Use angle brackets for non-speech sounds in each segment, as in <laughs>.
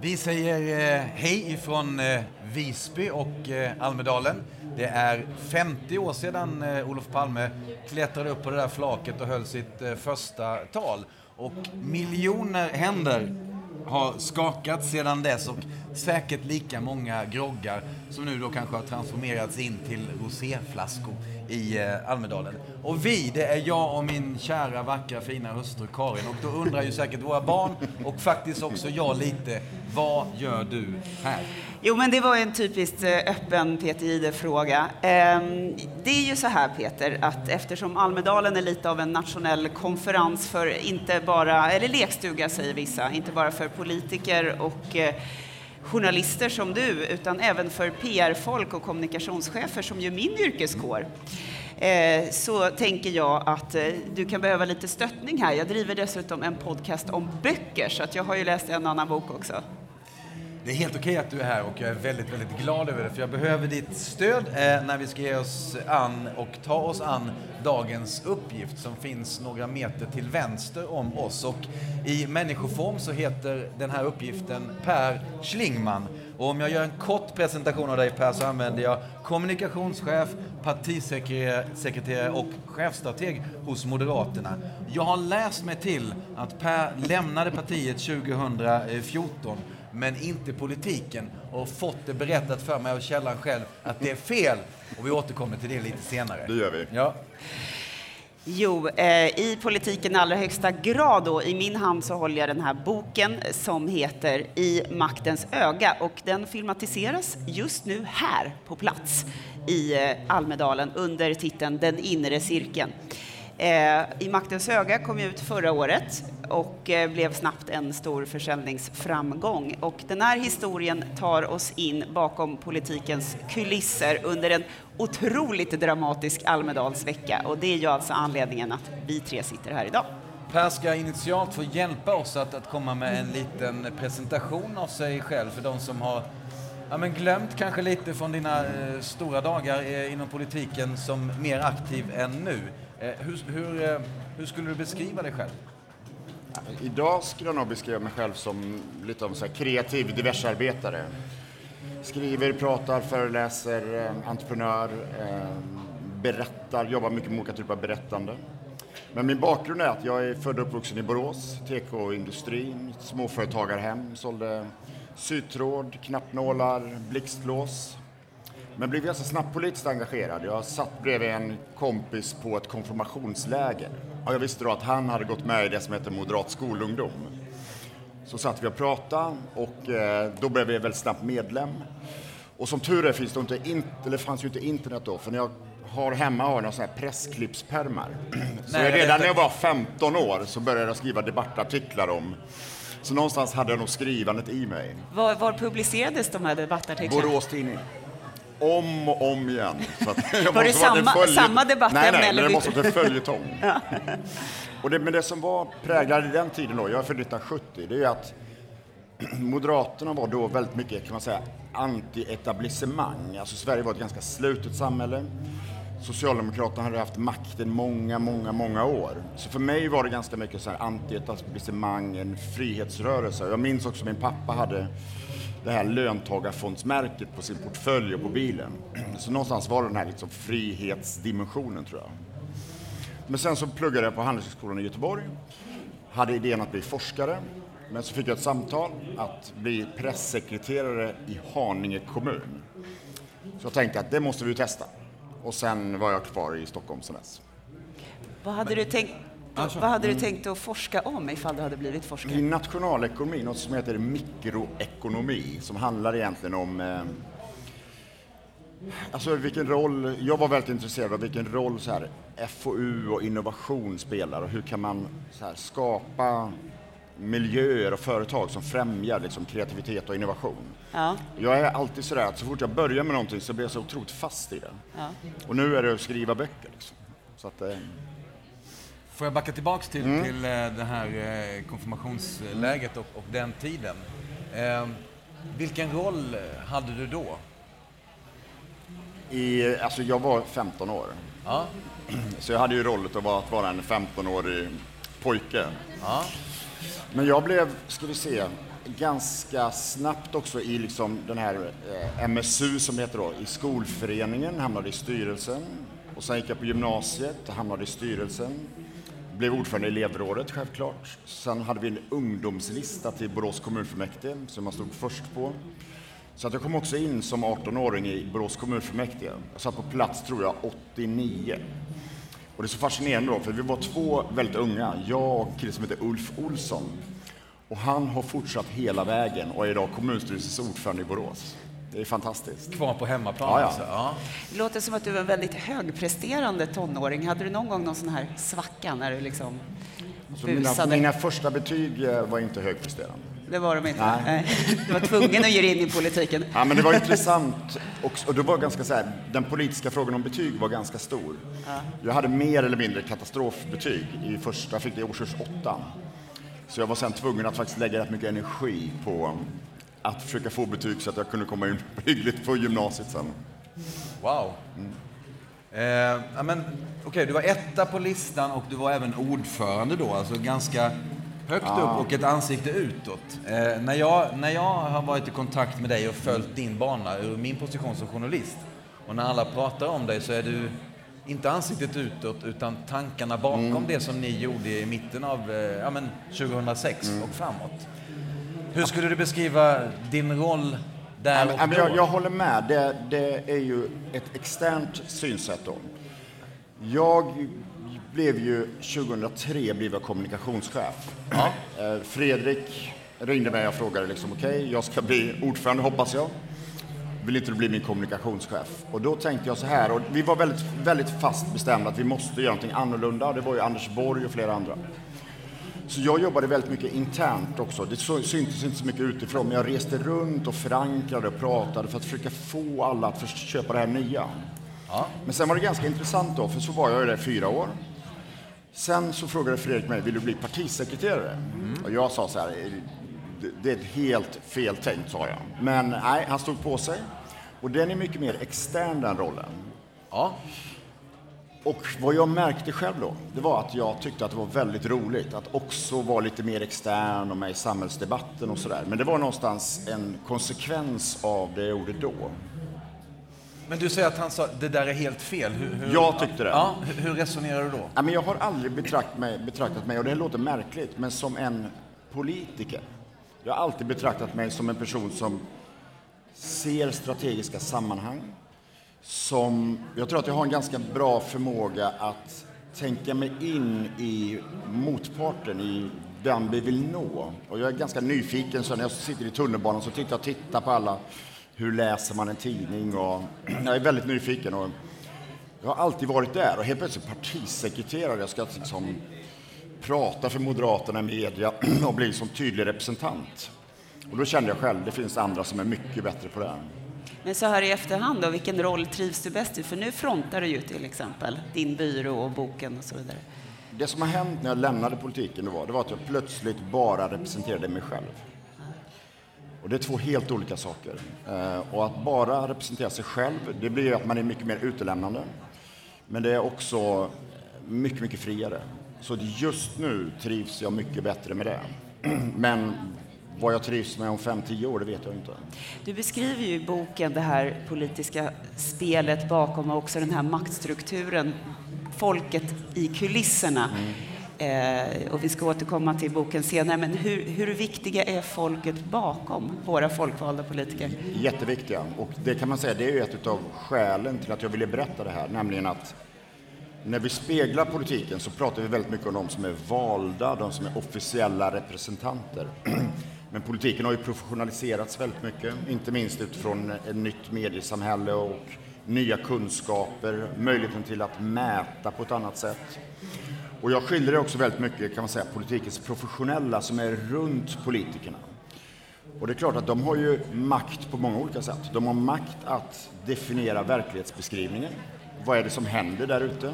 Vi säger eh, hej ifrån eh, Visby och eh, Almedalen. Det är 50 år sedan eh, Olof Palme klättrade upp på det där flaket och höll sitt eh, första tal. Och miljoner händer har skakat sedan dess och säkert lika många groggar som nu då kanske har transformerats in till roséflaskor i eh, Almedalen. Och vi, det är jag och min kära, vackra, fina hustru Karin. Och då undrar ju säkert våra barn och faktiskt också jag lite, vad gör du här? Jo, men det var en typiskt eh, öppen Peter Jihde-fråga. Ehm, det är ju så här Peter, att eftersom Almedalen är lite av en nationell konferens för inte bara, eller lekstuga säger vissa, inte bara för politiker och eh, journalister som du, utan även för PR-folk och kommunikationschefer som ju min yrkeskår. Eh, så tänker jag att eh, du kan behöva lite stöttning här. Jag driver dessutom en podcast om böcker, så att jag har ju läst en annan bok också. Det är helt okej att du är här och jag är väldigt, väldigt glad över det för jag behöver ditt stöd eh, när vi ska ge oss an och ta oss an dagens uppgift som finns några meter till vänster om oss. Och i människoform så heter den här uppgiften Per Schlingman. Och om jag gör en kort presentation av dig Per så använder jag kommunikationschef, partisekreterare och chefstrateg hos Moderaterna. Jag har läst mig till att Per lämnade partiet 2014 men inte politiken och fått det berättat för mig av källan själv att det är fel. Och vi återkommer till det lite senare. Det gör vi. Ja. Jo, eh, i politiken i allra högsta grad då. I min hand så håller jag den här boken som heter I maktens öga och den filmatiseras just nu här på plats i eh, Almedalen under titeln Den inre cirkeln. Eh, I maktens öga kom ut förra året och eh, blev snabbt en stor försäljningsframgång. Och den här historien tar oss in bakom politikens kulisser under en otroligt dramatisk Almedalsvecka. Och det är ju alltså anledningen att vi tre sitter här idag. Per ska initialt få hjälpa oss att, att komma med en liten presentation av sig själv för de som har ja, men glömt kanske lite från dina eh, stora dagar eh, inom politiken som mer aktiv än nu. Eh, hur, hur, eh, hur skulle du beskriva dig själv? Idag skulle jag nog beskriva mig själv som lite av en så här kreativ diversarbetare. Skriver, pratar, föreläser, eh, entreprenör, eh, berättar, jobbar mycket med olika typer av berättande. Men min bakgrund är att jag är född och uppvuxen i Borås, TK-industrin, småföretagarhem, sålde sytråd, knappnålar, blixtlås. Men blev ganska snabbt politiskt engagerad. Jag satt bredvid en kompis på ett konfirmationsläger. Och jag visste då att han hade gått med i det som heter Moderat skolungdom. Så satt vi och pratade och eh, då blev jag väldigt snabbt medlem. Och som tur är finns det inte, in, eller fanns ju inte internet då, för när jag har hemma har jag några sådana här pressklippspermar. <clears throat> Så Nej, jag redan när jag var 15 år så började jag skriva debattartiklar om så någonstans hade jag nog skrivandet i mig. Var, var publicerades de här debattartiklarna? Borås Tidning. Om och om igen. <laughs> Var det samma- följe- samma debattämne, Nej, nej, det måste vara följetong. <laughs> och det, men det som var präglade i den tiden då, jag är född 1970, det är ju att <clears throat> Moderaterna var då väldigt mycket, kan man säga, anti-etablissemang. Alltså Sverige var ett ganska slutet samhälle. Socialdemokraterna hade haft makten många, många, många år. Så för mig var det ganska mycket så här anti-etablissemang, en frihetsrörelse. Jag minns också min pappa hade det här löntagarfondsmärket på sin portfölj och på bilen. Så någonstans var det den här liksom frihetsdimensionen tror jag. Men sen så pluggade jag på Handelshögskolan i Göteborg. Hade idén att bli forskare. Men så fick jag ett samtal att bli pressekreterare i Haninge kommun. Så jag tänkte att det måste vi testa. Och sen var jag kvar i Stockholm sen dess. Vad hade, du tänkt, Ja, så. vad hade du tänkt att forska om ifall du hade blivit I forskare? nationalekonomi, något som heter mikroekonomi, som handlar egentligen om eh, Alltså vilken roll, jag var väldigt intresserad av vilken roll så här, FoU och innovation spelar och hur kan man så här, skapa miljöer och företag som främjar liksom, kreativitet och innovation. Ja, Jag är alltid sådär att så fort jag börjar med någonting så blir jag så otroligt fast i det. ja. Och nu är det att skriva böcker. Liksom. Så att, eh, Får jag backa tillbaks till, till eh, det här eh, konfirmationsläget och, och den tiden. Eh, vilken roll hade du då? i, alltså jag var 15 år. Ja, Så jag hade ju rollen att vara, att vara en 15-årig pojke. ja. Men jag blev, ska vi se, ganska snabbt också i liksom den här eh, MSU som det heter då, i skolföreningen, hamnade i styrelsen. Och sen gick jag på gymnasiet, hamnade i styrelsen. Blev ordförande i elevrådet självklart. Sen hade vi en ungdomslista till Borås kommunfullmäktige som jag stod först på. Så att jag kom också in som 18-åring i Borås kommunfullmäktige. Jag satt på plats, tror jag, 89. Och det är så fascinerande då, för vi var två väldigt unga, jag och en kille som heter Ulf Olsson. Och han har fortsatt hela vägen och är idag kommunstyrelsens ordförande i Borås. Det är fantastiskt. Kvar på hemmaplan Ja, ja. alltså. Ja. Det låter som att du var en väldigt högpresterande tonåring. Hade du någon gång någon sån här svacka när du liksom Så mina, busade? mina första betyg eh, var inte högpresterande. Det var de inte? Nej. Du var tvungen att ge in i politiken. Ja, men det var intressant också, och det var ganska så här, den politiska frågan om betyg var ganska stor. Jag hade mer eller mindre katastrofbetyg i första, jag fick det i årskurs åtta. Så jag var sen tvungen att faktiskt lägga rätt mycket energi på att försöka få betyg så att jag kunde komma in hyggligt på gymnasiet sen. Wow. Eh, ja, men, okej, du var etta på listan och du var även ordförande då, alltså ganska högt upp och ett ansikte utåt. Eh, när, jag, när jag har varit i kontakt med dig och följt din bana ur min position som journalist och när alla pratar om dig så är du inte ansiktet utåt utan tankarna bakom det som ni gjorde i mitten av eh, ja, men 2006 och framåt. Hur skulle du beskriva din roll där Ja, och ja, då? jag, jag håller med. Det, det är ju ett externt synsätt då. Jag blev ju 2003 blev jag kommunikationschef. Eh, Fredrik ringde mig och frågade liksom, okej, jag ska bli ordförande hoppas jag. Vill inte du bli min kommunikationschef? Och då tänkte jag så här, och vi var väldigt, väldigt fast bestämda att vi måste göra någonting annorlunda. Det var ju Anders Borg och flera andra. Så jag jobbade väldigt mycket internt också. Det syntes inte så mycket utifrån, men jag reste runt och förankrade och pratade för att försöka få alla att först köpa det här nya. Men sen var det ganska intressant då, för så var jag ju där fyra år. Sen så frågade Fredrik mig, vill du bli partisekreterare? Och jag sa så här, "Det- det är ett helt fel tänkt, sa jag. Men nej, han stod på sig. Och den är mycket mer extern, den rollen. Ja. Och vad jag märkte själv då, det var att jag tyckte att det var väldigt roligt att också vara lite mer extern och med i samhällsdebatten och sådär. Men det var någonstans en konsekvens av det jag gjorde då. Men du säger att han sa det där är helt fel. Hur, hur, Jag tyckte det. Ja, hur, resonerar du då? Ja, men jag har aldrig betrakt mig, betraktat mig, och det låter märkligt, men som en politiker. Jag har alltid betraktat mig som en person som ser strategiska sammanhang. Som, jag tror att jag har en ganska bra förmåga att tänka mig in i motparten, i den vi vill nå. Och jag är ganska nyfiken, så när jag sitter i tunnelbanan så tittar jag tittar på alla. Hur läser man en tidning? Och <clears throat> jag är väldigt nyfiken. Och jag har alltid varit där och helt plötsligt partisekreterare. Jag ska liksom prata för Moderaterna i media <clears throat> och bli som tydlig representant. Och då kände jag själv, det finns andra som är mycket bättre på det. här. Men så här i efterhand då, vilken roll trivs du bäst i? För nu frontar du ju till exempel din byrå och boken och så vidare. Det som har hänt när jag lämnade politiken det var, det var att jag plötsligt bara representerade mig själv. Och det är två helt olika saker. Eh, och att bara representera sig själv, det blir ju att man är mycket mer utelämnande. Men det är också mycket, mycket friare. Så just nu trivs jag mycket bättre med det. <clears throat> Men vad jag trivs med om fem tio år, det vet jag inte. Du beskriver ju i boken det här politiska spelet bakom och också den här maktstrukturen, folket i kulisserna. Eh, och vi ska återkomma till boken senare, men hur, hur viktiga är folket bakom våra folkvalda politiker? Jätteviktiga. Och det kan man säga, det är ju ett av skälen till att jag ville berätta det här, nämligen att när vi speglar politiken så pratar vi väldigt mycket om de som är valda, de som är officiella representanter. Men politiken har ju professionaliserats väldigt mycket, inte minst utifrån ett nytt mediesamhälle och nya kunskaper, möjligheten till att mäta på ett annat sätt. Och jag skildrar också väldigt mycket, kan man säga, politikens professionella som är runt politikerna. Och det är klart att de har ju makt på många olika sätt. De har makt att definiera verklighetsbeskrivningen. Vad är det som händer där ute?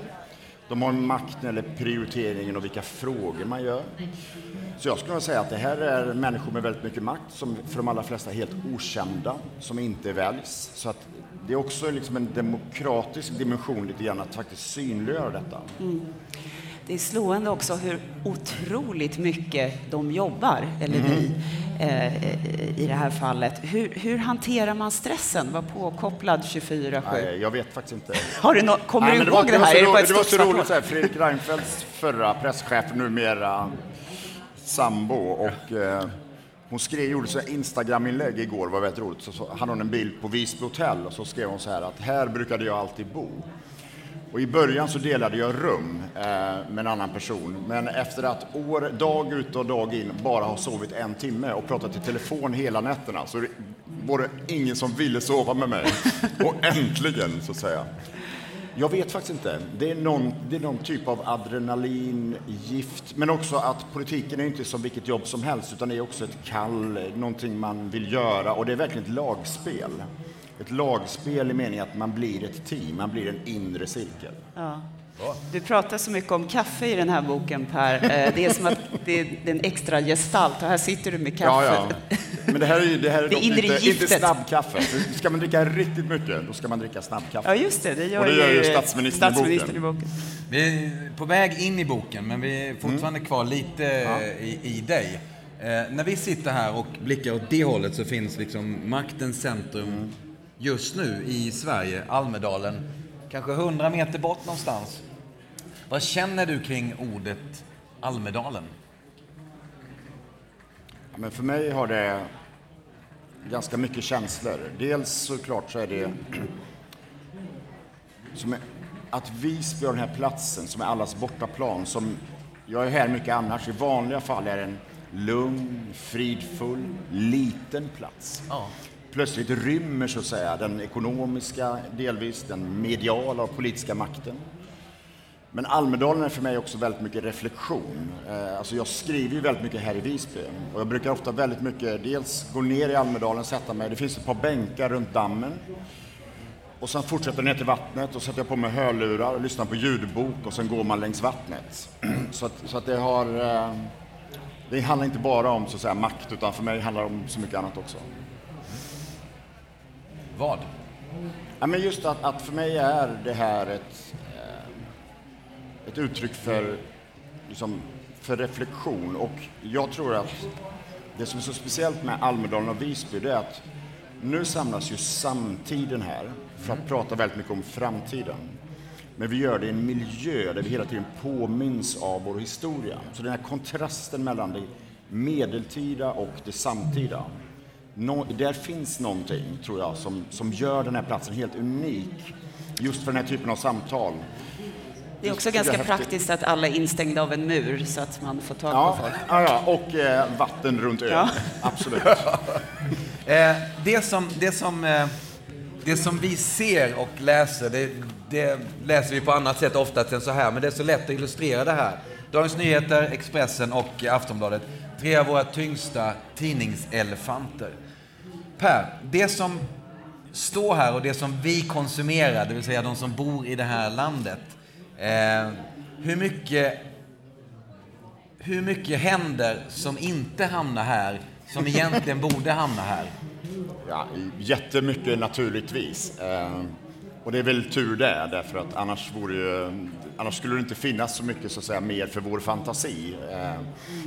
De har makt när det gäller prioriteringen och vilka frågor man gör. Så jag skulle säga att det här är människor med väldigt mycket makt som för de allra flesta är helt okända, som inte väljs. Så att det är också liksom en demokratisk dimension lite grann att faktiskt synliggöra detta. Mm det är slående också hur otroligt mycket de jobbar, eller vi, eh, i det här fallet. Hur, hur hanterar man stressen? Var påkopplad 24-7? Nej, jag vet faktiskt inte. Har du nå- kommer Nej, du ihåg det, var, här? Det var det det var så roligt, så här, Fredrik Reinfeldts förra presschef, numera sambo, och eh, hon skrev, gjorde så Instagram-inlägg igår, var väldigt roligt. Så, så hade hon en bild på Visby hotell och så skrev hon så här att här brukade jag alltid bo. Och i början så delade jag rum eh, med en annan person, men efter att år, dag ut och dag in bara ha sovit en timme och pratat i telefon hela nätterna så var det ingen som ville sova med mig. <laughs> Och äntligen, så att säga. Jag vet faktiskt inte. Det är någon, det är någon typ av adrenalingift, men också att politiken är inte som vilket jobb som helst, utan det är också ett kall, någonting man vill göra och det är verkligen ett lagspel. Ett lagspel i meningen att man blir ett team, man blir en inre cirkel. Ja. Du pratar så mycket om kaffe i den här boken, Per. Eh, Det är som att det är en extra gestalt och här sitter du med Ja, kaffe. ja. Men det här är, det här är Det inte, inte snabbkaffe. Ska man dricka riktigt mycket, då ska man dricka snabbkaffe. Ja, just det. Det gör, Och det gör ju ju statsministern i statsministern i boken. boken. Vi är på väg in i boken, men vi är fortfarande kvar lite i, i dig. Eh, när vi sitter här och blickar åt det hållet så finns liksom maktens centrum just nu i Sverige, Almedalen, kanske 100 meter bort någonstans. Vad känner du kring ordet Almedalen? Men för mig har det ganska mycket känslor. Dels såklart så är det <clears throat> som är, att Visby har den här platsen som är allas bortaplan. Som, jag är här mycket annars. I vanliga fall är det en lugn, fridfull, liten plats. Ja. Plötsligt rymmer så att säga den ekonomiska, delvis den mediala och politiska makten. Men Almedalen är för mig också väldigt mycket reflektion. Eh, alltså jag skriver ju väldigt mycket här i Visby och jag brukar ofta väldigt mycket dels gå ner i Almedalen, sätta mig, det finns ett par bänkar runt dammen och sen fortsätter ner till vattnet och sätter jag på mig hörlurar och lyssnar på ljudbok och sen går man längs vattnet. <clears throat> Så att, så att det har... Eh, det handlar inte bara om så att säga makt utan för mig handlar det om så mycket annat också. Vad? Ja, men just att, att för mig är det här ett, eh, ett uttryck för, liksom, för reflektion. Och jag tror att det som är så speciellt med Almedalen och Visby det är att nu samlas ju samtiden här för att prata väldigt mycket om framtiden. Men vi gör det i en miljö där vi hela tiden påminns av vår historia. Så den här kontrasten mellan det medeltida och det samtida. Nå, där finns någonting, tror jag, som, som gör den här platsen helt unik. Just för den här typen av samtal. Det är också ganska praktiskt att alla är instängda av en mur så att man får tag på Ja, folk. ja, ja och eh, vatten runt ön. Ja. <laughs> Absolut. <laughs> Eh, det, som, det, som, eh, det som vi ser och läser, det, det läser vi på annat sätt ofta än så här, men det är så lätt att illustrera det här. Dagens Nyheter, Expressen och Aftonbladet, tre av våra tyngsta tidningselefanter. Per, det som står här och det som vi konsumerar, det vill säga de som bor i det här landet, eh, hur mycket hur mycket händer som inte hamnar här, som egentligen borde hamna här? Ja, jättemycket naturligtvis. Eh, och det är väl tur det, därför att annars, ju, annars skulle det inte finnas så mycket så att säga, mer för vår fantasi eh,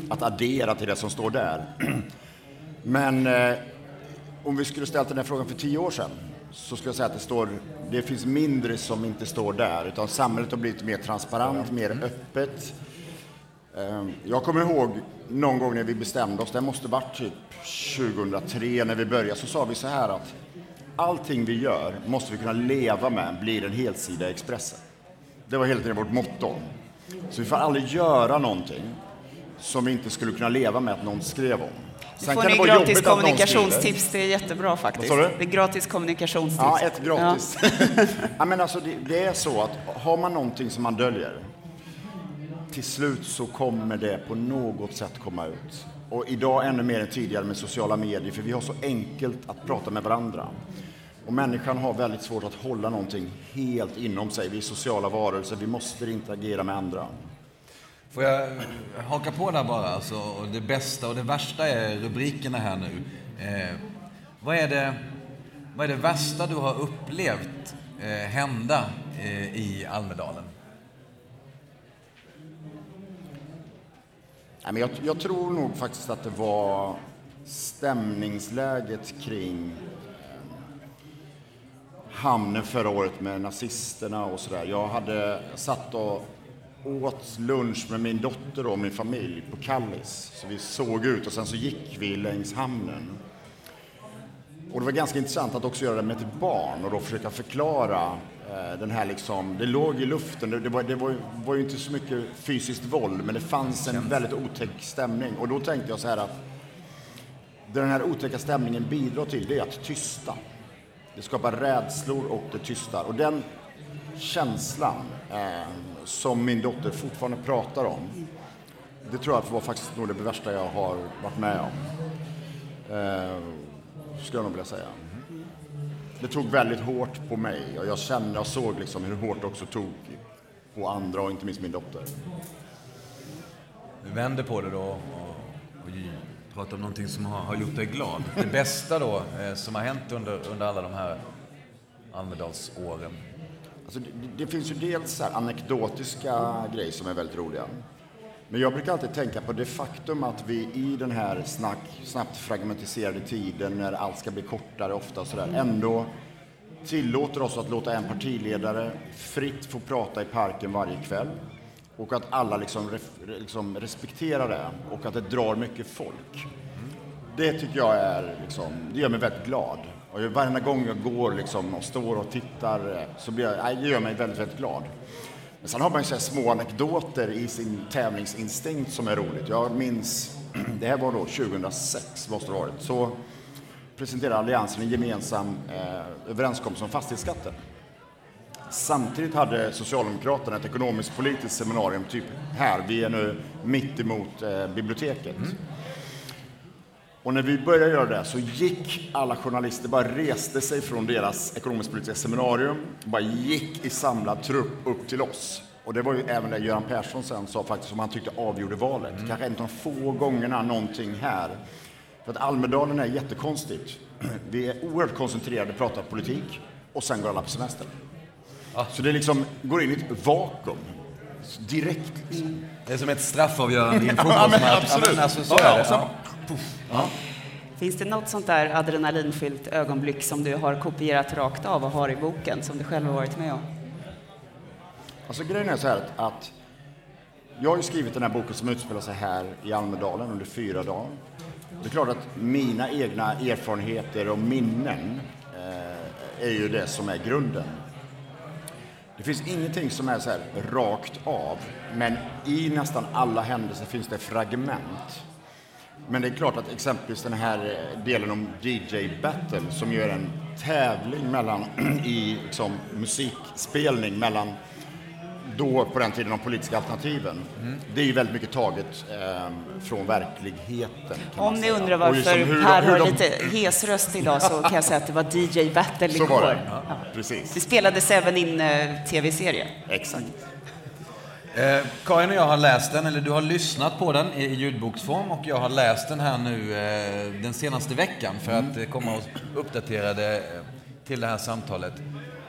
att addera till det som står där. <clears throat> Men eh, om vi skulle ställt den här frågan för tio år sedan så skulle jag säga att det, står, det finns mindre som inte står där, utan samhället har blivit mer transparent, mer öppet. Eh, Jag kommer ihåg någon gång när vi bestämde oss, det måste varit typ 2003 när vi började, så sa vi så här att allting vi gör måste vi kunna leva med blir en helsida i Expressen. Det var hela tiden vårt motto. Så vi får aldrig göra någonting som vi inte skulle kunna leva med att någon skrev om. Sen får kan ni gratis kommunikationstips, det är jättebra faktiskt. Vad? Det är gratis kommunikationstips. Ja, ett gratis. <laughs> Ja. men alltså, det, det är så att har man någonting som man döljer, till slut så kommer det på något sätt komma ut. Och idag ännu mer än tidigare med sociala medier, för vi har så enkelt att prata med varandra. Och människan har väldigt svårt att hålla någonting helt inom sig. Vi är sociala varelser, vi måste interagera med andra. Får jag haka på där bara? Alltså, det bästa och det värsta är rubrikerna här nu. Eh, vad, är det, vad är det värsta du har upplevt eh, hända eh, i Almedalen? Nej, men jag, jag tror nog faktiskt att det var stämningsläget kring eh, hamnen förra året med nazisterna och sådär. Jag hade satt och åt lunch med min dotter och min familj på Kallis. Så vi såg ut och sen så gick vi längs hamnen. Och det var ganska intressant att också göra det med ett barn och då försöka förklara den här liksom, det låg i luften, det, det, var, det var, var, ju inte så mycket fysiskt våld men det fanns en väldigt otäck stämning och då tänkte jag så här att det den här otäcka stämningen bidrar till det är att tysta. Det skapar rädslor och det tystar och den känslan eh, som min dotter fortfarande pratar om det tror jag var faktiskt nog det värsta jag har varit med om. Eh, skulle jag nog vilja säga. Det tog väldigt hårt på mig och jag kände och såg liksom hur hårt det också tog på andra och inte minst min dotter. Du vänder på det då och, och pratar om någonting som har, har, gjort dig glad. Det bästa då eh, som har hänt under, under alla de här Almedalsåren? Alltså det, det, finns ju dels så anekdotiska grejer som är väldigt roliga. Men jag brukar alltid tänka på det faktum att vi i den här snack, snabbt fragmentiserade tiden när allt ska bli kortare ofta och sådär, ändå tillåter oss att låta en partiledare fritt få prata i parken varje kväll och att alla liksom, liksom respekterar det och att det drar mycket folk. Det tycker jag är, liksom, det gör mig väldigt glad. Och varenda gång jag går liksom och står och tittar så blir jag, det gör mig väldigt, väldigt glad. Men sen har man ju så små anekdoter i sin tävlingsinstinkt som är roligt. Jag minns, <clears throat> det här var då 2006 måste det ha varit, så presenterade Alliansen en gemensam eh, överenskommelse om fastighetsskatten. Samtidigt hade Socialdemokraterna ett ekonomiskt-politiskt seminarium, typ här, vi är nu mitt emot eh, biblioteket. Mm. Och när vi började göra det så gick alla journalister, bara reste sig från deras ekonomisk-politiska seminarium, bara gick i samlad trupp upp till oss. Och det var ju även det Göran Persson sen sa faktiskt, som han tyckte avgjorde valet. Mm. Kanske en av de få gångerna någonting här. För att Almedalen är jättekonstigt. <clears throat> Vi är oerhört koncentrerade, pratar politik och sen går alla på semester. Ah. Så det liksom går in i ett vakuum. Direkt. Liksom. Det är som ett straffavgörande i en <laughs> fotbollsmatch. ja, absolut. alltså, så är det. Ja. Ja. Finns det något sånt där adrenalinfyllt ögonblick som du har kopierat rakt av och har i boken som du själv har varit med om? Alltså grejen är så här att jag har ju skrivit den här boken som utspelar sig här i Almedalen under fyra dagar. Det är klart att mina egna erfarenheter och minnen eh, är ju det som är grunden. Det finns ingenting som är så här rakt av, men i nästan alla händelser finns det fragment men det är klart att exempelvis den här delen om DJ Battle som gör en tävling mellan, <clears throat> i liksom, musikspelning mellan då på den tiden de politiska alternativen. Mm. Det är ju väldigt mycket taget eh, från verkligheten. Om ni undrar varför liksom Per har de... lite hes röst idag så kan jag säga att det var DJ Battle igår. Så var det. Ja. Precis. Det spelades även in eh, tv-serie. Exakt. Eh, Karin och jag har läst den, eller du har lyssnat på den i ljudboksform och jag har läst den här nu eh, den senaste veckan för att eh, komma och uppdatera det eh, till det här samtalet.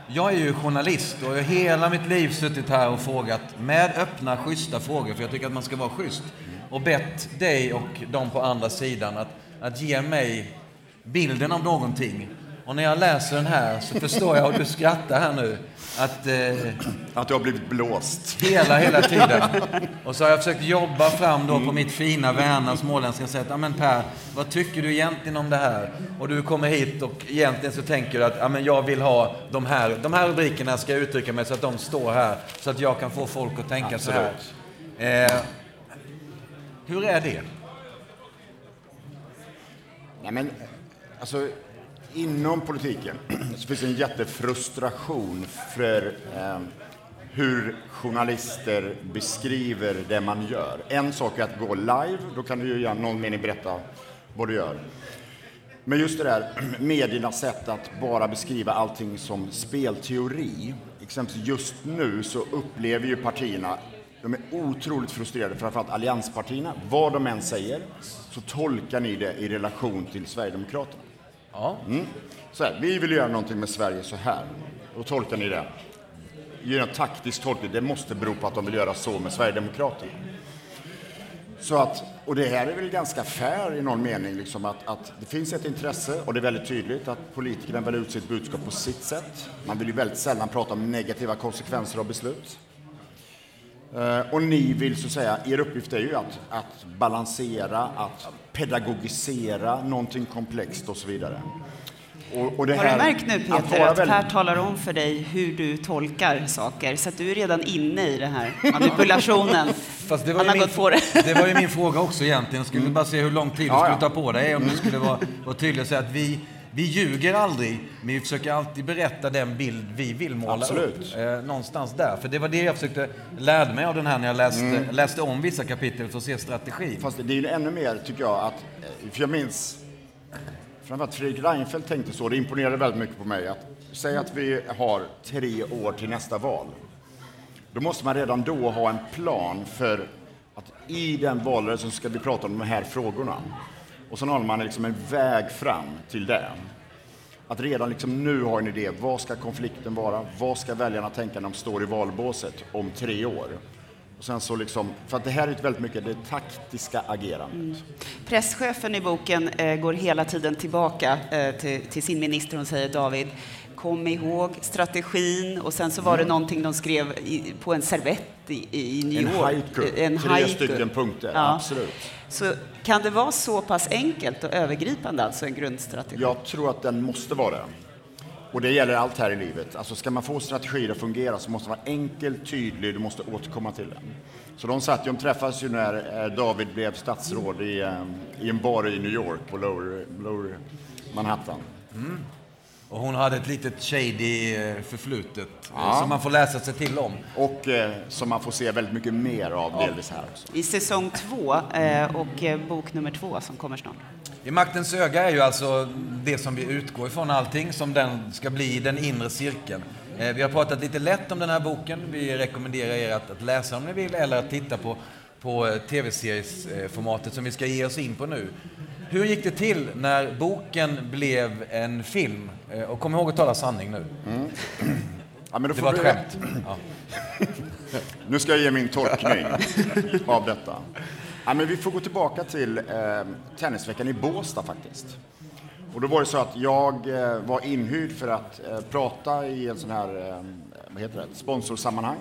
Jag är ju journalist och jag har hela mitt liv suttit här och frågat med öppna, schyssta frågor, för jag tycker att man ska vara schysst, och bett dig och de på andra sidan att, att ge mig bilden av någonting och när jag läser den här så förstår jag, och du skrattar här nu, att... Eh, att du har blivit blåst. Hela, hela <laughs> tiden. Och så har jag försökt jobba fram då på mitt fina, värna småländska sätt. Ja men Per, vad tycker du egentligen om det här? Och du kommer hit och egentligen så tänker du att ja, men jag vill ha de här, de här rubrikerna ska jag uttrycka mig så att de står här. Så att jag kan få folk att tänka Absolut. så här. Eh, hur är det? Nej men, alltså inom politiken <clears throat> så finns det en jättefrustration för eh, hur journalister beskriver det man gör. En sak är att gå live, då kan du ju i någon mening berätta vad du gör. Men just det där <clears throat> mediernas sätt att bara beskriva allting som spelteori. Exempelvis just nu så upplever ju partierna, de är otroligt frustrerade, framförallt allianspartierna. Vad de än säger så tolkar ni det i relation till Sverigedemokraterna. Ja. Mm. Så här, vi vill göra någonting med Sverige så här. Då tolkar ni det. Gör en taktisk tolkning. Det måste bero på att de vill göra så med Sverigedemokraterna. Så att, och det här är väl ganska fair i någon mening, liksom att, att det finns ett intresse och det är väldigt tydligt att politikerna väljer ut sitt budskap på sitt sätt. Man vill ju väldigt sällan prata om negativa konsekvenser av beslut. Eh, och ni vill så att säga, er uppgift är ju att, att balansera, att pedagogisera någonting komplext och så vidare. Och, och Har du märkt nu Peter att, att väldigt... Per talar om för dig hur du tolkar saker? Så att du är redan inne i den här manipulationen. <laughs> Fast det var, Han har gått på det. <laughs> det var ju min fråga också egentligen. Jag skulle mm. bara se hur lång tid du ja, skulle ta på dig om du skulle vara, vara tydlig och säga att vi vi ljuger aldrig, men vi försöker alltid berätta den bild vi vill måla Absolut. upp. Eh, någonstans där. För det var det jag försökte lära mig av den här när jag läste, mm. läste om vissa kapitel för att se strategin. Fast det är ju ännu mer, tycker jag, att... Eh, för jag minns framförallt Fredrik Reinfeldt tänkte så, det imponerade väldigt mycket på mig. Att, säg att vi har tre år till nästa val. Då måste man redan då ha en plan för att i den valrörelsen ska vi prata om de här frågorna. Och så har man liksom en väg fram till det. Att redan liksom nu ha en idé. Vad ska konflikten vara? Vad ska väljarna tänka när de står i valbåset om tre år? Och sen så liksom, för att det här är väldigt mycket det taktiska agerandet. Mm. Presschefen i boken eh, går hela tiden tillbaka eh, till, till, sin minister och säger David, kom ihåg strategin och sen så var det mm. någonting de skrev i, på en servett i, i New York. En haiku, en tre haiku. stycken punkter, ja. absolut. Så kan det vara så pass enkelt och övergripande, alltså en grundstrategi? Jag tror att den måste vara det. Och det gäller allt här i livet. Alltså ska man få strategier att fungera så måste man vara enkel, tydlig, du måste återkomma till den. Så de satt ju, de träffades ju när eh, David blev statsråd i, eh, i en bar i New York på Lower, Lower Manhattan. Mm. Och hon hade ett litet shady eh, förflutet ja. som man får läsa sig till om. Och eh, som man får se väldigt mycket mer av ja. delvis här också. I säsong två eh, och eh, bok nummer två som kommer snart. I Maktens öga är ju alltså det som vi utgår ifrån allting, som den ska bli den inre cirkeln. Eh, vi har pratat lite lätt om den här boken. Vi rekommenderar er att, att läsa om ni vill eller att titta på, på eh, tv-seriesformatet som vi ska ge oss in på nu. Hur gick det till när boken blev en film? Eh, och kom ihåg att tala sanning nu. Mm. <clears throat> Ja, det var ett skämt. <clears throat> Ja. nu ska jag ge min tolkning av detta. Ja, men vi får gå tillbaka till eh, tennisveckan i Båstad faktiskt. Och då var det så att jag eh, var inhyrd för att eh, prata i en sån här, eh, vad heter det, sponsorsammanhang.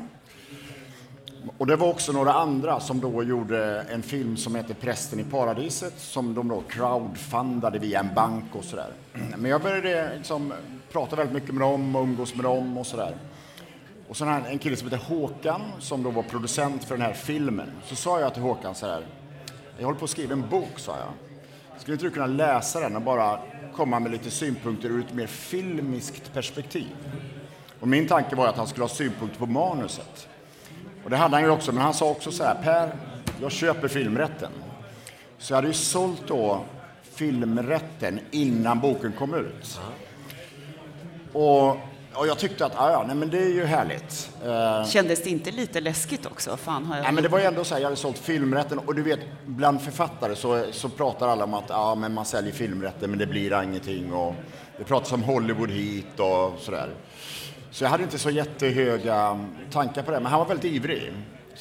Och det var också några andra som då gjorde en film som heter Prästen i paradiset som de då crowdfundade via en bank och sådär. Men jag började liksom prata väldigt mycket med dem och umgås med dem och sådär. Och så en kille som heter Håkan som då var producent för den här filmen. Så sa jag till Håkan så här. Jag håller på att skriva en bok, sa jag. Skulle inte du kunna läsa den och bara komma med lite synpunkter ur ett mer filmiskt perspektiv? Och min tanke var att han skulle ha synpunkter på manuset. Och det hade han ju också, men han sa också så här, Per, jag köper filmrätten. Så jag hade ju sålt då filmrätten innan boken kom ut. Och, och jag tyckte att, ja, nej, men det är ju härligt. Eh, Kändes det inte lite läskigt också? Fan, har jag... Nej, men det var ju ändå så här, jag hade sålt filmrätten och du vet, bland författare så, så pratar alla om att ja, men man säljer filmrätten men det blir ingenting och det pratas om Hollywood hit och sådär. Så jag hade inte så jättehöga tankar på det, men han var väldigt ivrig.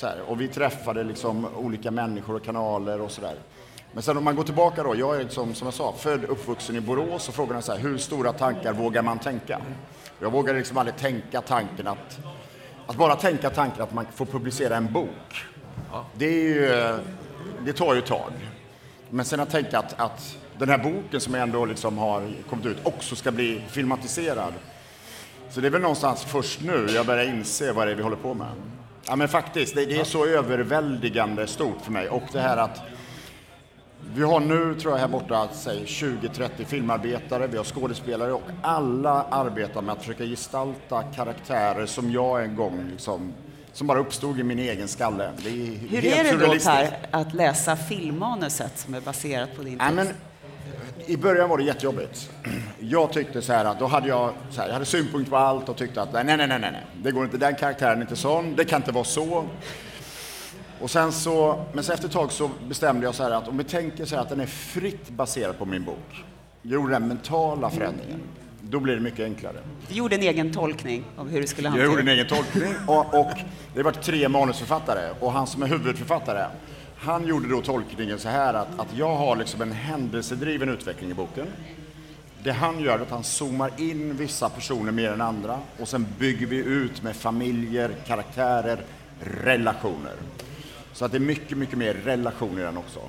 Här, och vi träffade liksom olika människor och kanaler och sådär. Men sen om man går tillbaka då, jag är liksom, som jag sa, född uppvuxen i Borås och frågan är så här, hur stora tankar vågar man tänka? Jag vågade liksom aldrig tänka tanken att, att bara tänka tanken att man får publicera en bok. Det, är ju, det tar ju ett tag. Men sen att tänka att, att den här boken som ändå liksom har kommit ut också ska bli filmatiserad så det är väl någonstans först nu jag börjar inse vad det är vi håller på med. Ja men faktiskt, det, det är så överväldigande stort för mig. Och det här att vi har nu, tror jag, här borta, säg 20-30 filmarbetare, vi har skådespelare och alla arbetar med att försöka gestalta karaktärer som jag en gång liksom, som bara uppstod i min egen skalle. Det är Hur är det då, Per, att läsa filmmanuset som är baserat på din text? Ja, men, i början var det jättejobbigt. Jag tyckte så här att då hade jag, så här, jag hade synpunkter på allt och tyckte att nej, nej, nej, nej, nej, det går inte, den karaktären är inte sån, det kan inte vara så. Och sen så, men så efter ett tag så bestämde jag så här att om vi tänker så här att den är fritt baserad på min bok, jag gjorde den mentala förändringen, då blir det mycket enklare. Du gjorde en egen tolkning av hur det skulle hanteras? Jag gjorde en egen tolkning och, och det varit tre manusförfattare och han som är huvudförfattare han gjorde då tolkningen så här att, att jag har liksom en händelsedriven utveckling i boken. Det han gör är att han zoomar in vissa personer mer än andra och sen bygger vi ut med familjer, karaktärer, relationer. Så att det är mycket, mycket mer relationer i den också.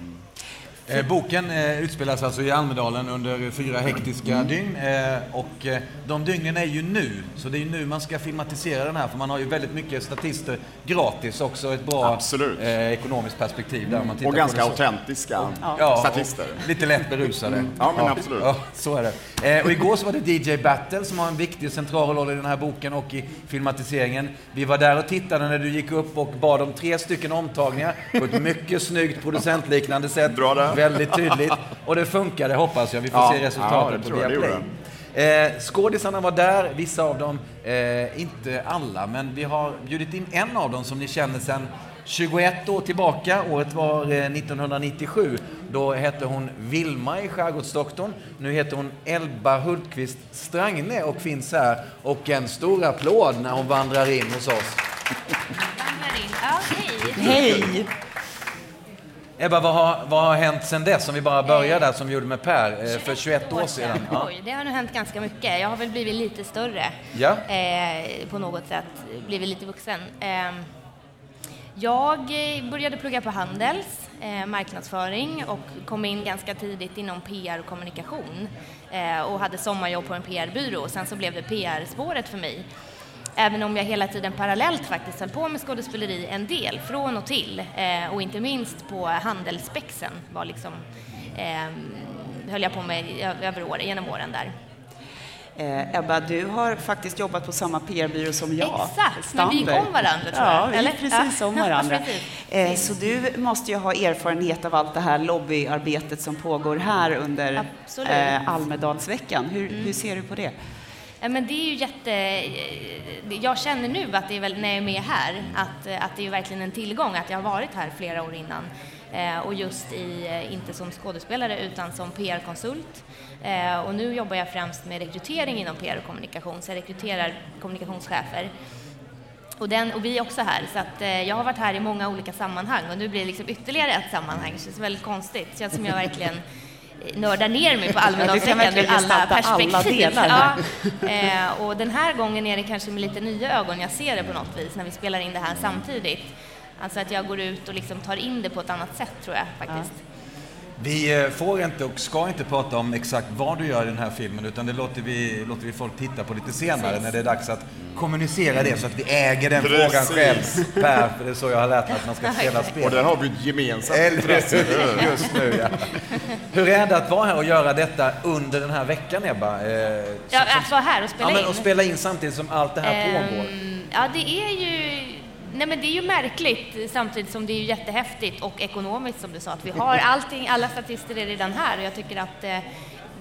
Eh, boken eh, utspelas alltså i Almedalen under fyra hektiska Mm. dygn. Eh, och de dygnen är ju nu, så det är ju nu man ska filmatisera den här för man har ju väldigt mycket statister gratis också. Ett bra eh, ekonomiskt perspektiv där man tittar Och ganska autentiska Ja, statister. och lite lätt berusade. Ja, men absolut. Ja, så är det. Och igår så var det DJ Battle som har en viktig och central roll i den här boken och i filmatiseringen. Vi var där och tittade när du gick upp och bad om tre stycken omtagningar på ett mycket snyggt producentliknande sätt. Bra där. Väldigt tydligt. Och det funkade hoppas jag. Vi får Ja, se ja, resultatet det på Viaplay. Eh, skådisarna var där, vissa av dem, eh, inte alla, men vi har bjudit in en av dem som ni känner sedan 21 år tillbaka. Året var eh, 1997. Då hette hon Vilma i Skärgårdsdoktorn. Nu heter hon Elba Hultqvist Strangne och finns här. Och en stor applåd när hon vandrar in hos oss. Vandrar in. Ja, hej. Hej! Ebba, vad har, vad har hänt sedan dess? Om vi bara börjar där som vi gjorde med Per eh, för 21 år sedan. Ja. Oj, det har nog hänt ganska mycket. Jag har väl blivit lite större Ja. eh, på något sätt, blivit lite vuxen. Eh, jag eh, började plugga på Handels, eh, marknadsföring och kom in ganska tidigt inom PR och kommunikation eh, och hade sommarjobb på en PR-byrå. Sen så blev det PR-spåret för mig. Även om jag hela tiden parallellt faktiskt höll på med skådespeleri en del, från och till. Eh, och inte minst på Handelsspexen var liksom, eh, höll jag på med över år, genom åren där. Eh, Ebba, du har faktiskt jobbat på samma PR-byrå som jag. Exakt, men vi gick Stamberg. om varandra, tror ja, jag, vi eller? gick precis Ja. <laughs> om varandra. Eh, så du måste ju ha erfarenhet av allt det här lobbyarbetet som pågår här under. Mm. eh, Almedalsveckan. Hur, hur ser du på det? Ja, men det är ju jätte... Jag känner nu att det är väl, när jag är med här, att, att det är verkligen en tillgång att jag har varit här flera år innan. Eh, och just i, eh, inte som skådespelare utan som PR-konsult. Eh, och nu jobbar jag främst med rekrytering inom PR och kommunikation, så jag rekryterar kommunikationschefer. Och, den, och vi är också här, så att, eh, jag har varit här i många olika sammanhang och nu blir det liksom ytterligare ett sammanhang. Det känns väldigt konstigt. Det känns som jag verkligen nördar ner mig på Almedalsveckan ur alla alla perspektiv. delar ja, eh, och den här gången är det kanske med lite nya ögon jag ser det på något vis när vi spelar in det här samtidigt. Alltså att jag går ut och liksom tar in det på ett annat sätt tror jag faktiskt. Vi eh, får inte och ska inte prata om exakt vad du gör i den här filmen utan det låter vi, låter vi folk titta på lite senare Precis. när det är dags att kommunicera det så att vi äger den Precis. frågan själv. Per, för det är så jag har lärt mig att man ska spela Och spel. där har vi ett gemensamt Eller intresse. <laughs> Just nu ja. Hur är det att vara här och göra detta under den här veckan Ebba? Eh, Ja, att vara här och spela ja, men in. och spela in samtidigt som allt det här pågår. Ehm, Ja, det är ju... Nej, men det är ju märkligt samtidigt som det är ju jättehäftigt och ekonomiskt som du sa. Att vi har allting, alla statister är redan här och jag tycker att eh,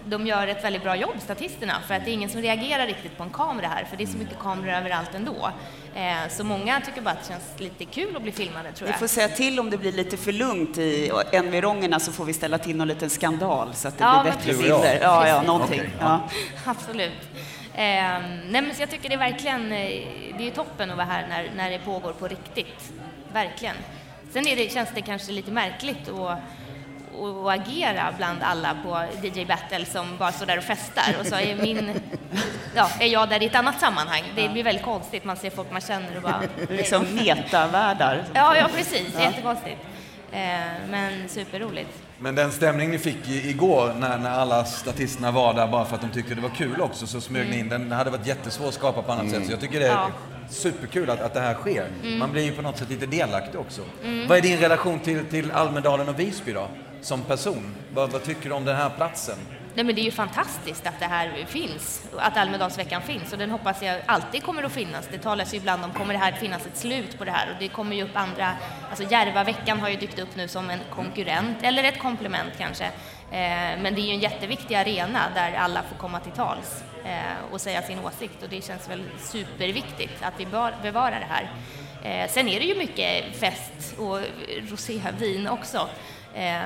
de gör ett väldigt bra jobb, statisterna, för att det är ingen som reagerar riktigt på en kamera här, för det är så mycket kameror överallt ändå. Eh, så många tycker bara att det känns lite kul att bli filmade, tror Vi jag. får säga till om det blir lite för lugnt i environgerna så får vi ställa till någon liten skandal så att det Ja, blir bättre bilder. Ja, ja, någonting. Okej, Ja. <laughs> Absolut. Ehm, nej, men så jag tycker det är verkligen, eh, det är toppen att vara här när, när det pågår på riktigt. Verkligen. Sen är det, känns det kanske lite märkligt att, att agera bland alla på DJ Battle som bara står där och festar och så är min, <laughs> ja, är jag där i ett annat sammanhang. Det blir väldigt konstigt, man ser folk man känner och bara... <laughs> Liksom metavärldar. Ja, ja precis, jättekonstigt. Ehm, men superroligt. Men den stämning ni fick i, igår när, när alla statisterna var där bara för att de tyckte det var kul också så smög ni in den. Det hade varit jättesvårt att skapa på annat sätt. Så jag tycker det är Ja. superkul att, att det här sker. Man blir ju på något sätt lite delaktig också. Vad är din relation till, till Almedalen och Visby då? Som person? Vad, vad tycker du om den här platsen? Nej, men det är ju fantastiskt att det här finns, att Almedalsveckan finns och den hoppas jag alltid kommer att finnas. Det talas ju ibland om, kommer det här finnas ett slut på det här? Och det kommer ju upp andra, alltså Järvaveckan har ju dykt upp nu som en konkurrent, eller ett komplement kanske. Eh, men det är ju en jätteviktig arena där alla får komma till tals eh, och säga sin åsikt och det känns väl superviktigt att vi bevarar det här. Eh, sen är det ju mycket fest och rosévin också. Eh,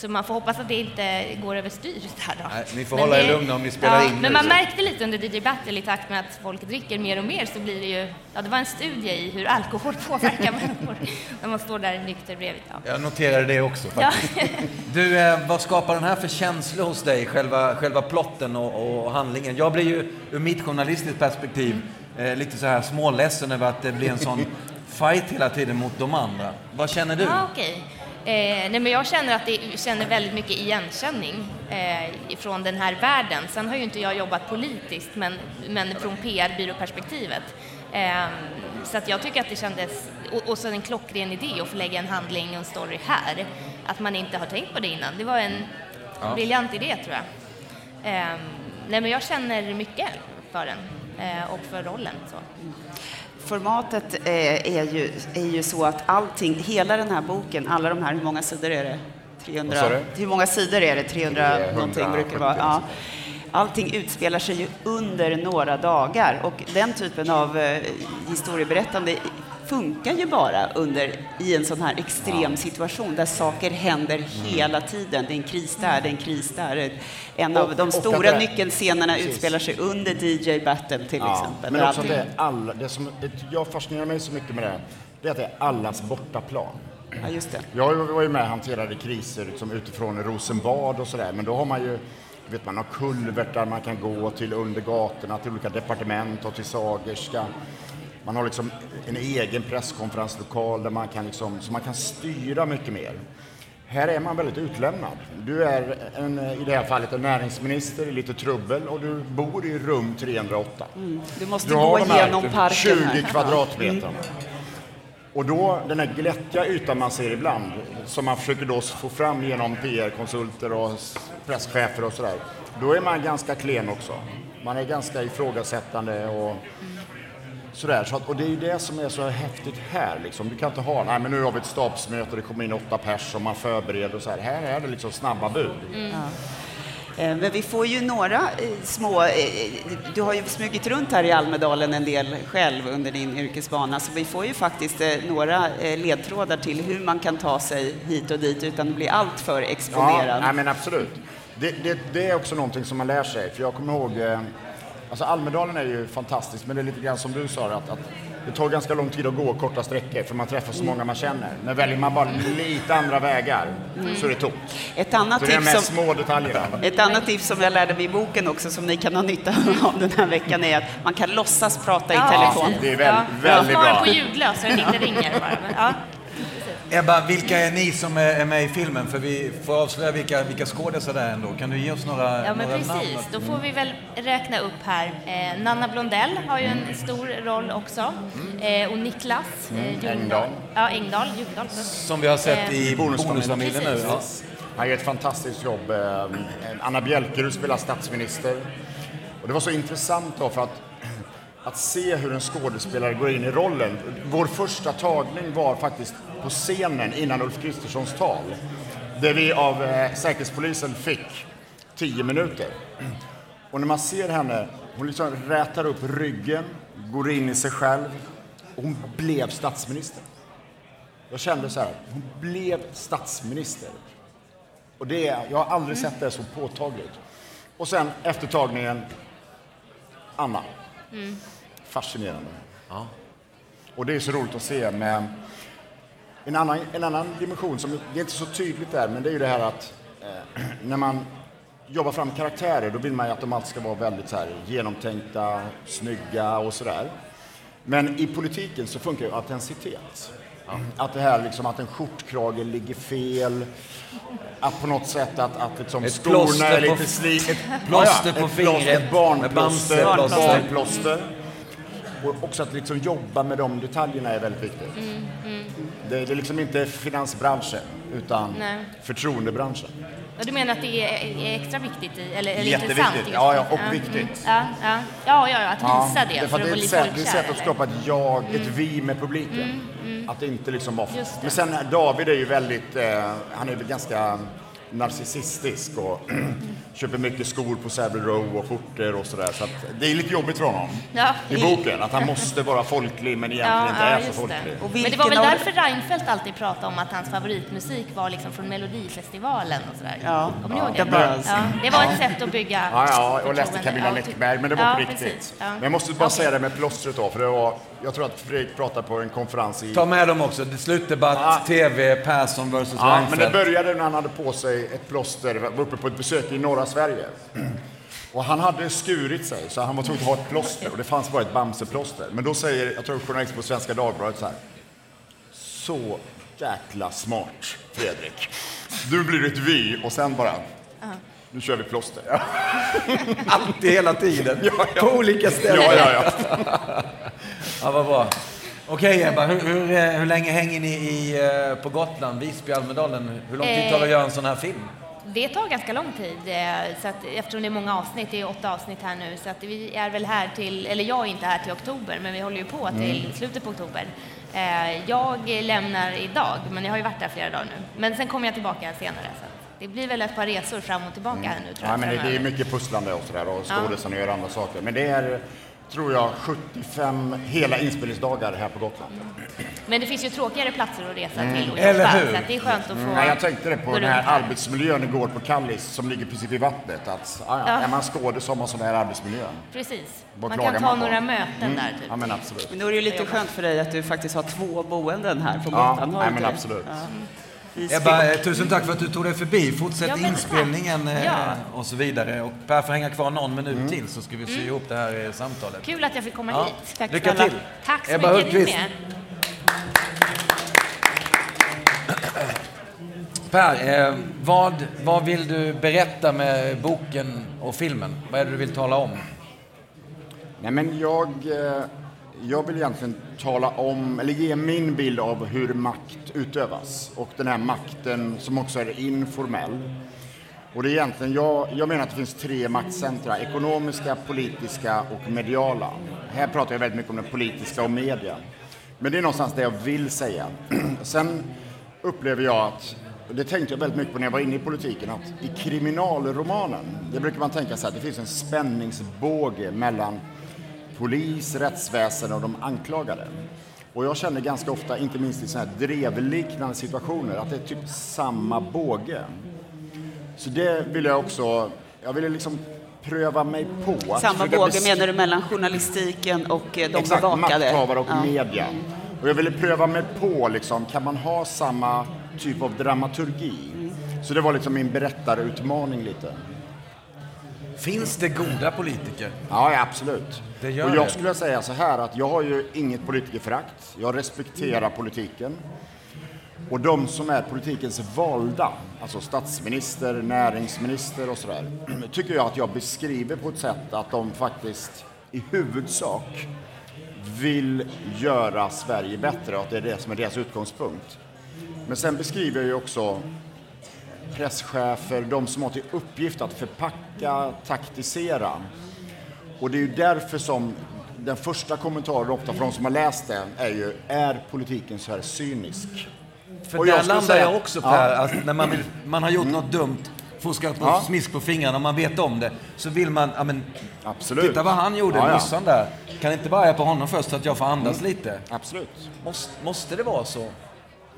så man får hoppas att det inte går överstyr där då. Nej, ni får Men hålla er det- lugna om ni spelar in nu, Men man så. märkte lite under DJ Battle i takt med att folk dricker mer och mer så blir det ju, ja det var en studie i hur alkohol <laughs> påverkar människor när man står där nykter bredvid. Ja. Jag noterade det också Ja. faktiskt. <laughs> Du, eh, vad skapar den här för känslor hos dig, själva, själva plotten och, och handlingen? Jag blir ju ur mitt journalistiskt perspektiv eh, lite så här småledsen över att det blir en sån <laughs> fight hela tiden mot de andra. Vad känner du? Ja, okej. Eh, nej, men jag känner att det känner väldigt mycket igenkänning eh, från den här världen. Sen har ju inte jag jobbat politiskt, men, men från PR-byråperspektivet. Eh, så att jag tycker att det kändes, och, och så en klockren idé att få lägga en handling och en story här. Att man inte har tänkt på det innan. Det var en Ja. briljant idé tror jag. Eh, nej, men jag känner mycket för den eh, och för rollen. Så. Formatet eh, är ju, är ju så att allting, hela den här boken, alla de här, hur många sidor är det? 300, Vad sa du? hur många sidor är det? 300 Det någonting brukar det vara. 170 Ja. Allting utspelar sig ju under några dagar och den typen av eh, historieberättande funkar ju bara under, i en sån här extrem situation där saker händer hela tiden. Det är en kris där, det är en kris där. En av Och- de och att stora det- nyckelscenerna Precis. utspelar sig under DJ Battle till exempel. Men också det alla, det som det, jag fascinerar mig så mycket med det det är att det är allas bortaplan. Ja, just det. Jag var ju med och hanterade kriser liksom utifrån Rosenbad och sådär, men då har man ju vet man har kulvertar man kan gå till under gatorna, till olika departement och till Sagerska. Man har liksom en egen presskonferenslokal där man kan, liksom, så man kan styra mycket mer. Här är man väldigt utlämnad. Du är en, i det här fallet en näringsminister i lite trubbel och du bor i rum 308. Du måste Du gå typ parken 20 här. Mm. kvadratmeterna. Och då, den här glättiga ytan man ser ibland, som man försöker då få fram genom PR-konsulter och presschefer och sådär, då är man ganska klen också. Man är ganska ifrågasättande och sådär. Så att, och det är ju det som är så häftigt här liksom. Du kan inte ha, nej men nu har vi ett stabsmöte, det kommer in åtta pers och man förbereder och så här. Här är det liksom snabba bud. Eh, Men vi får ju några eh, små... eh, Du har ju smugit runt här i Almedalen en del själv under din yrkesbana, så vi får ju faktiskt några ledtrådar till hur man kan ta sig hit och dit utan att bli alltför Ja, exponerad. nej, men absolut. Det, det, det är också någonting som man lär sig. För jag kommer ihåg, alltså Almedalen är ju fantastiskt, men det är lite grann som du sa, att, att det tar ganska lång tid att gå korta sträckor för man träffar så många man känner. Men väljer man bara lite andra vägar så är det tomt. Ett annat Så det är de som... små detaljerna. Ett annat tips som jag lärde mig i boken också, som ni kan ha nytta <laughs> av den här veckan, är att man kan låtsas prata i telefon. Det är väl, väldigt ha den bra. på ljudlös så den inte ringer bara. Ja. Ebba, vilka är ni som är är med i filmen? För vi får avslöja vilka, vilka skådisar det är ändå. Kan du ge oss några, Ja, men några namn? precis. Då får vi väl räkna upp här. Eh, Nanna Blondell har ju en stor roll också. Eh, och Niklas eh, Ljungdahl. Engdahl. Ja, Engdahl. Ljungdahl. Som vi har sett i Eh, Bonusfamiljen nu. Ja. Precis. Han gör ett fantastiskt jobb. Eh, Anna Bjälkerud spelar statsminister. Och det var så intressant då för att, att se hur en skådespelare går in i rollen. Vår första tagning var faktiskt på scenen innan Ulf Kristerssons tal. Där vi av eh, Säkerhetspolisen fick tio minuter. Och när man ser henne, hon liksom rätar upp ryggen, går in i sig själv och hon blev statsminister. Jag kände så här, hon blev statsminister. Och det, jag har aldrig sett det så påtagligt. Och sen efter tagningen, Anna. Fascinerande. Och det är så roligt att se med en annan, en annan dimension, som, det är inte så tydligt där, men det är ju det här att eh, när man jobbar fram karaktärer, då vill man ju att de alltid ska vara väldigt så här, genomtänkta, snygga och sådär. Men i politiken så funkar ju autenticitet. Att det här liksom att en skjortkrage ligger fel, att på något sätt att, att liksom Ett skorna plåster är lite f- sli... Ett plåster ett på plåster, fingret Ett barnplåster. med Bamse-plåster. barnplåster. Och också att liksom jobba med de detaljerna är väldigt viktigt. Det, det är liksom inte finansbranschen, utan Nej. förtroendebranschen. Och du menar att det är, är extra viktigt, i, eller, eller intressant? Ja, ja, och Mm. viktigt. Ja, ja. Ja, ja, ja, att visa det därför för att att det är ett sätt, det är ett sätt att skapa ett jag, ett vi med publiken. Att det inte liksom var... Just det. Men sen David är ju väldigt, eh, han är väl ganska narcissistisk och <clears throat> köper mycket skor på Savile Row och skjortor och sådär. Så att det är lite jobbigt för honom Ja. i boken, att han måste vara folklig men egentligen inte är så folklig. Och Men det var väl därför Reinfeldt alltid pratade om att hans favoritmusik var liksom från Melodifestivalen och sådär. Ja. Kommer ni ihåg Ja, det? Ja, det var ett sätt att bygga Ja, ja, och läste. Camilla Ja, Läckberg, men det var ja, på riktigt. Ja. Men jag måste bara Okej. säga det med plåstret då, för det var, jag tror att Fredrik pratade på en konferens i... Ta med dem också. Slutdebatt, Ja. TV, Persson versus Ja, men det började när han hade på sig ett plåster, var uppe på ett besök i norra Sverige. <clears throat> Och han hade skurit sig, så han var tvungen att ha ett plåster. Och det fanns bara ett Bamseplåster. Men då säger, jag tror journalisten på Svenska Dagbladet så här. Så jäkla smart, Fredrik. Nu blir ett vy och sen bara, nu kör vi plåster. Ja, <laughs> Alltid, hela tiden. Ja, ja. På olika ställen. ja, ja. <laughs> Ja, vad bra. Okej Ebba, hur, hur, eh, hur länge hänger ni i, eh, på Gotland, Visby, Almedalen? Hur lång tid tar det att göra en sån här film? Det tar ganska lång tid, eh, så att, eftersom det är många avsnitt, det är åtta avsnitt här nu, så att vi är väl här till, eller jag är inte här till oktober, men vi håller ju på till Mm. slutet på oktober. Eh, Jag lämnar idag, men jag har ju varit där flera dagar nu. Men sen kommer jag tillbaka senare, så det blir väl ett par resor fram och tillbaka här nu tror Ja, jag. men det, det är mycket pusslande och sådär och skådisarna gör andra saker. Men det är, tror jag, 75 hela inspelningsdagar här på Gotland. Men det finns ju tråkigare platser att resa till och Eller jobba, hur? så att det är skönt att få Ja, jag tänkte det på den här arbetsmiljön igår på Kallis som ligger precis vid vattnet. Att, ja, ja, Ja. Är man skådis så har man sån här arbetsmiljö. Precis. Vad Man kan ta man några möten där typ. Ja, men absolut. Men då är det ju lite skönt för dig att du faktiskt har två boenden här på Ja, Gotland. har nej, men absolut. Ebba, eh, tusen tack för att du tog dig förbi. Fortsätt Ja, inspelningen eh, Ja. och så vidare. Och Per får hänga kvar någon minut till så ska vi sy ihop det här eh, samtalet. Kul att jag fick komma Ja. hit. Tack Lycka till! Tack så Ebba mycket, Hultqvist. <clears throat> Per, eh, vad, vad vill du berätta med boken och filmen? Vad är det du vill tala om? Nej, men jag, eh, jag vill egentligen tala om, eller ge min bild av hur makt utövas. Och den här makten som också är informell. Och det är egentligen, jag, jag menar att det finns tre maktcentra. Ekonomiska, politiska och mediala. Här pratar jag väldigt mycket om det politiska och media. Men det är någonstans det jag vill säga. <clears throat> Sen upplever jag att, och det tänkte jag väldigt mycket på när jag var inne i politiken, att i kriminalromanen, det brukar man tänka så här, det finns en spänningsbåge mellan polis, rättsväsen och de anklagade. Och jag känner ganska ofta, inte minst i sådana här drevliknande situationer, att det är typ samma båge. Så det vill jag också, jag ville liksom pröva mig på. att Samma båge menar du mellan journalistiken och eh, de Exakt, bevakade? makthavare och Ja. media. Och jag ville pröva mig på, liksom, kan man ha samma typ av dramaturgi? Så det var liksom min berättarutmaning lite. Finns det goda politiker? Ja, ja absolut. Det gör och jag det. skulle säga så här att jag har ju inget politikerförakt. Jag respekterar politiken. Och de som är politikens valda, alltså statsminister, näringsminister och sådär, <clears throat> tycker jag att jag beskriver på ett sätt att de faktiskt i huvudsak vill göra Sverige bättre och att det är det som är deras utgångspunkt. Men sen beskriver jag ju också presschefer, de som har till uppgift att förpacka, taktisera. Och det är ju därför som den första kommentaren ofta från de som har läst det är ju, är politiken så här cynisk? För Och där jag landar säga- jag också Ja. Per, att när man, vill, man har gjort något dumt, fuskat på Ja. smisk på fingrarna och man vet om det, så vill man, ja men, Absolut. titta vad han gjorde, Ja, ja. där. Kan inte börja på honom först så att jag får andas lite? Absolut. Måste, måste det vara så?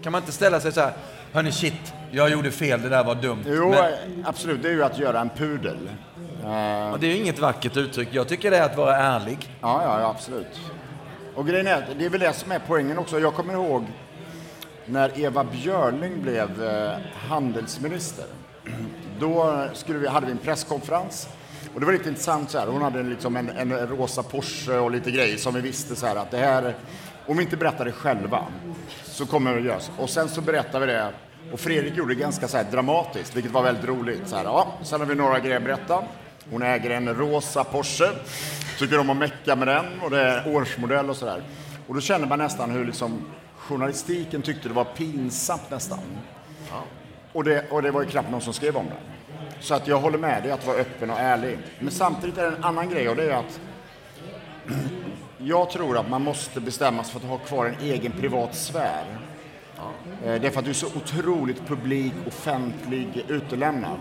Kan man inte ställa sig så här, hörni shit, jag gjorde fel, det där var dumt. Jo, Men, absolut. Det är ju att göra en pudel. Eh, och det är ju inget vackert uttryck. Jag tycker det är att vara ärlig. Ja, ja, ja, absolut. Och grejen är, det är väl det som är poängen också. Jag kommer ihåg när Eva Björling blev eh, handelsminister. Då skulle vi, hade vi en presskonferens. Och det var lite intressant så här. Hon hade liksom en, en rosa Porsche och lite grejer som vi visste så här att det här, om vi inte berättar det själva så kommer det göras. Och sen så berättade vi det och Fredrik gjorde det ganska så här dramatiskt, vilket var väldigt roligt. Så här, ja, sen har vi några grejer att berätta. Hon äger en rosa Porsche, tycker om att mecka med den och det är årsmodell och sådär. Och då känner man nästan hur liksom journalistiken tyckte det var pinsamt nästan. Och det, och det var ju knappt någon som skrev om det. Så att jag håller med dig att vara öppen och ärlig. Men samtidigt är det en annan grej och det är att jag tror att man måste bestämma sig för att ha kvar en egen privat sfär. Eh, det är för att du är så otroligt publik, offentlig, utelämnad.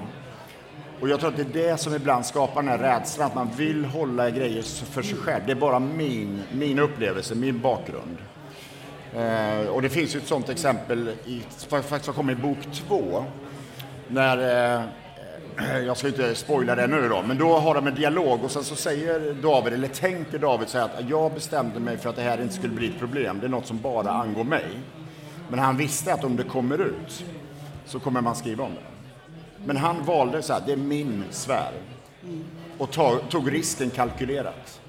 Och jag tror att det är det som ibland skapar den här rädslan, att man vill hålla grejer för sig själv. Det är bara min, min upplevelse, min bakgrund. Eh, och det finns ju ett sånt exempel, i, faktiskt som kommer i bok två, när eh, <clears throat> jag ska inte spoila det nu då, men då har de en dialog och sen så säger David, eller tänker David så här att jag bestämde mig för att det här inte skulle bli ett problem, det är något som bara angår mig. Men han visste att om det kommer ut så kommer man skriva om det. Men han valde så här, det är min sfär. Och tog, tog risken kalkylerat.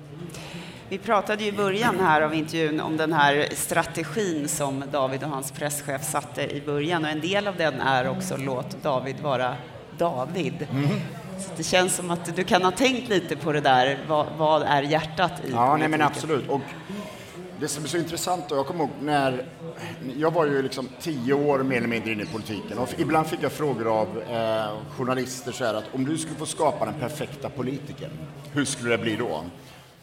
Vi pratade ju i början här av intervjun om den här strategin som David och hans presschef satte i början och en del av den är också låt David vara David. Mm. Så det känns som att du kan ha tänkt lite på det där, vad, vad är hjärtat i Ja, nej men absolut. Och det som är så intressant, och jag kommer ihåg när jag var ju liksom tio år mer eller mindre inne i politiken och ibland fick jag frågor av eh, journalister så här att om du skulle få skapa den perfekta politikern, hur skulle det bli då?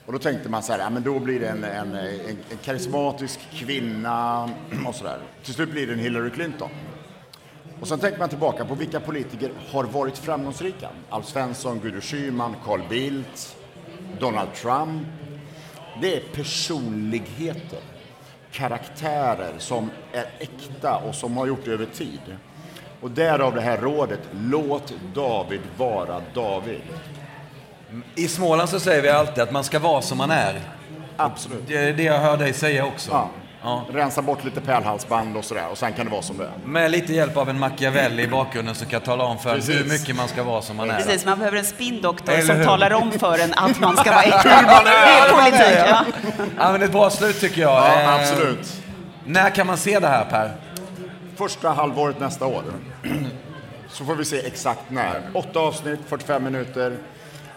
Och då tänkte man så här, ja men då blir det en, en, en, en karismatisk kvinna och så där. Till slut blir det en Hillary Clinton. Och sen tänker man tillbaka på vilka politiker har varit framgångsrika. Alf Svensson, Gudrun Schyman, Carl Bildt, Donald Trump. Det är personligheter, karaktärer som är äkta och som har gjort det över tid. Och därav det här rådet, låt David vara David. I Småland så säger vi alltid att man ska vara som man är. Absolut. Det är det jag hör dig säga också. Ja. Ja. Rensa bort lite pärlhalsband och sådär och sen kan det vara som det är. Med lite hjälp av en Machiavelli i bakgrunden som kan tala om för Precis. hur mycket man ska vara som man är. Precis, man behöver en spindoktor som talar om för en att man ska vara <laughs> äkta. det är politik. Ja. ja, men ett bra slut tycker jag. Ja, eh, absolut. När kan man se det här Per? Första halvåret nästa år. <clears throat> Så får vi se exakt när. Åtta avsnitt, 45 minuter.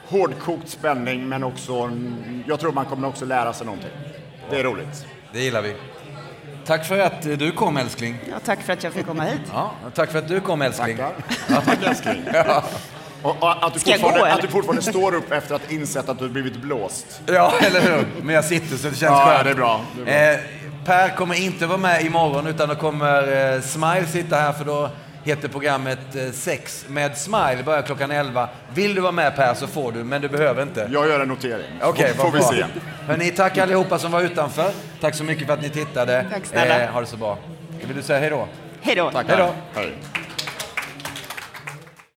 Hårdkokt spänning, men också... Jag tror man kommer också lära sig någonting. Det är roligt. Det gillar vi. Tack för att du kom älskling. Ja, tack för att jag fick komma hit. Ja, tack för att du kom älskling. Tackar. tack älskling. Ja. Och, och att, du fortfarande, att du fortfarande står upp efter att insett att du blivit blåst. Ja, eller hur? Men jag sitter så det känns ja, skönt. Det är bra. Det är bra. Eh, per kommer inte vara med imorgon utan då kommer eh, Smile sitta här för då heter programmet eh, Sex med Smile, börjar klockan 11. Vill du vara med Per så får du, men du behöver inte. Jag gör en notering, Okej, okay, får vi se. Hörrni, tack allihopa som var utanför. Tack så mycket för att ni tittade. Tack snälla. Eh, ha det så bra. Vill du säga hej då? Hej då. Tack. Hej då. Hej.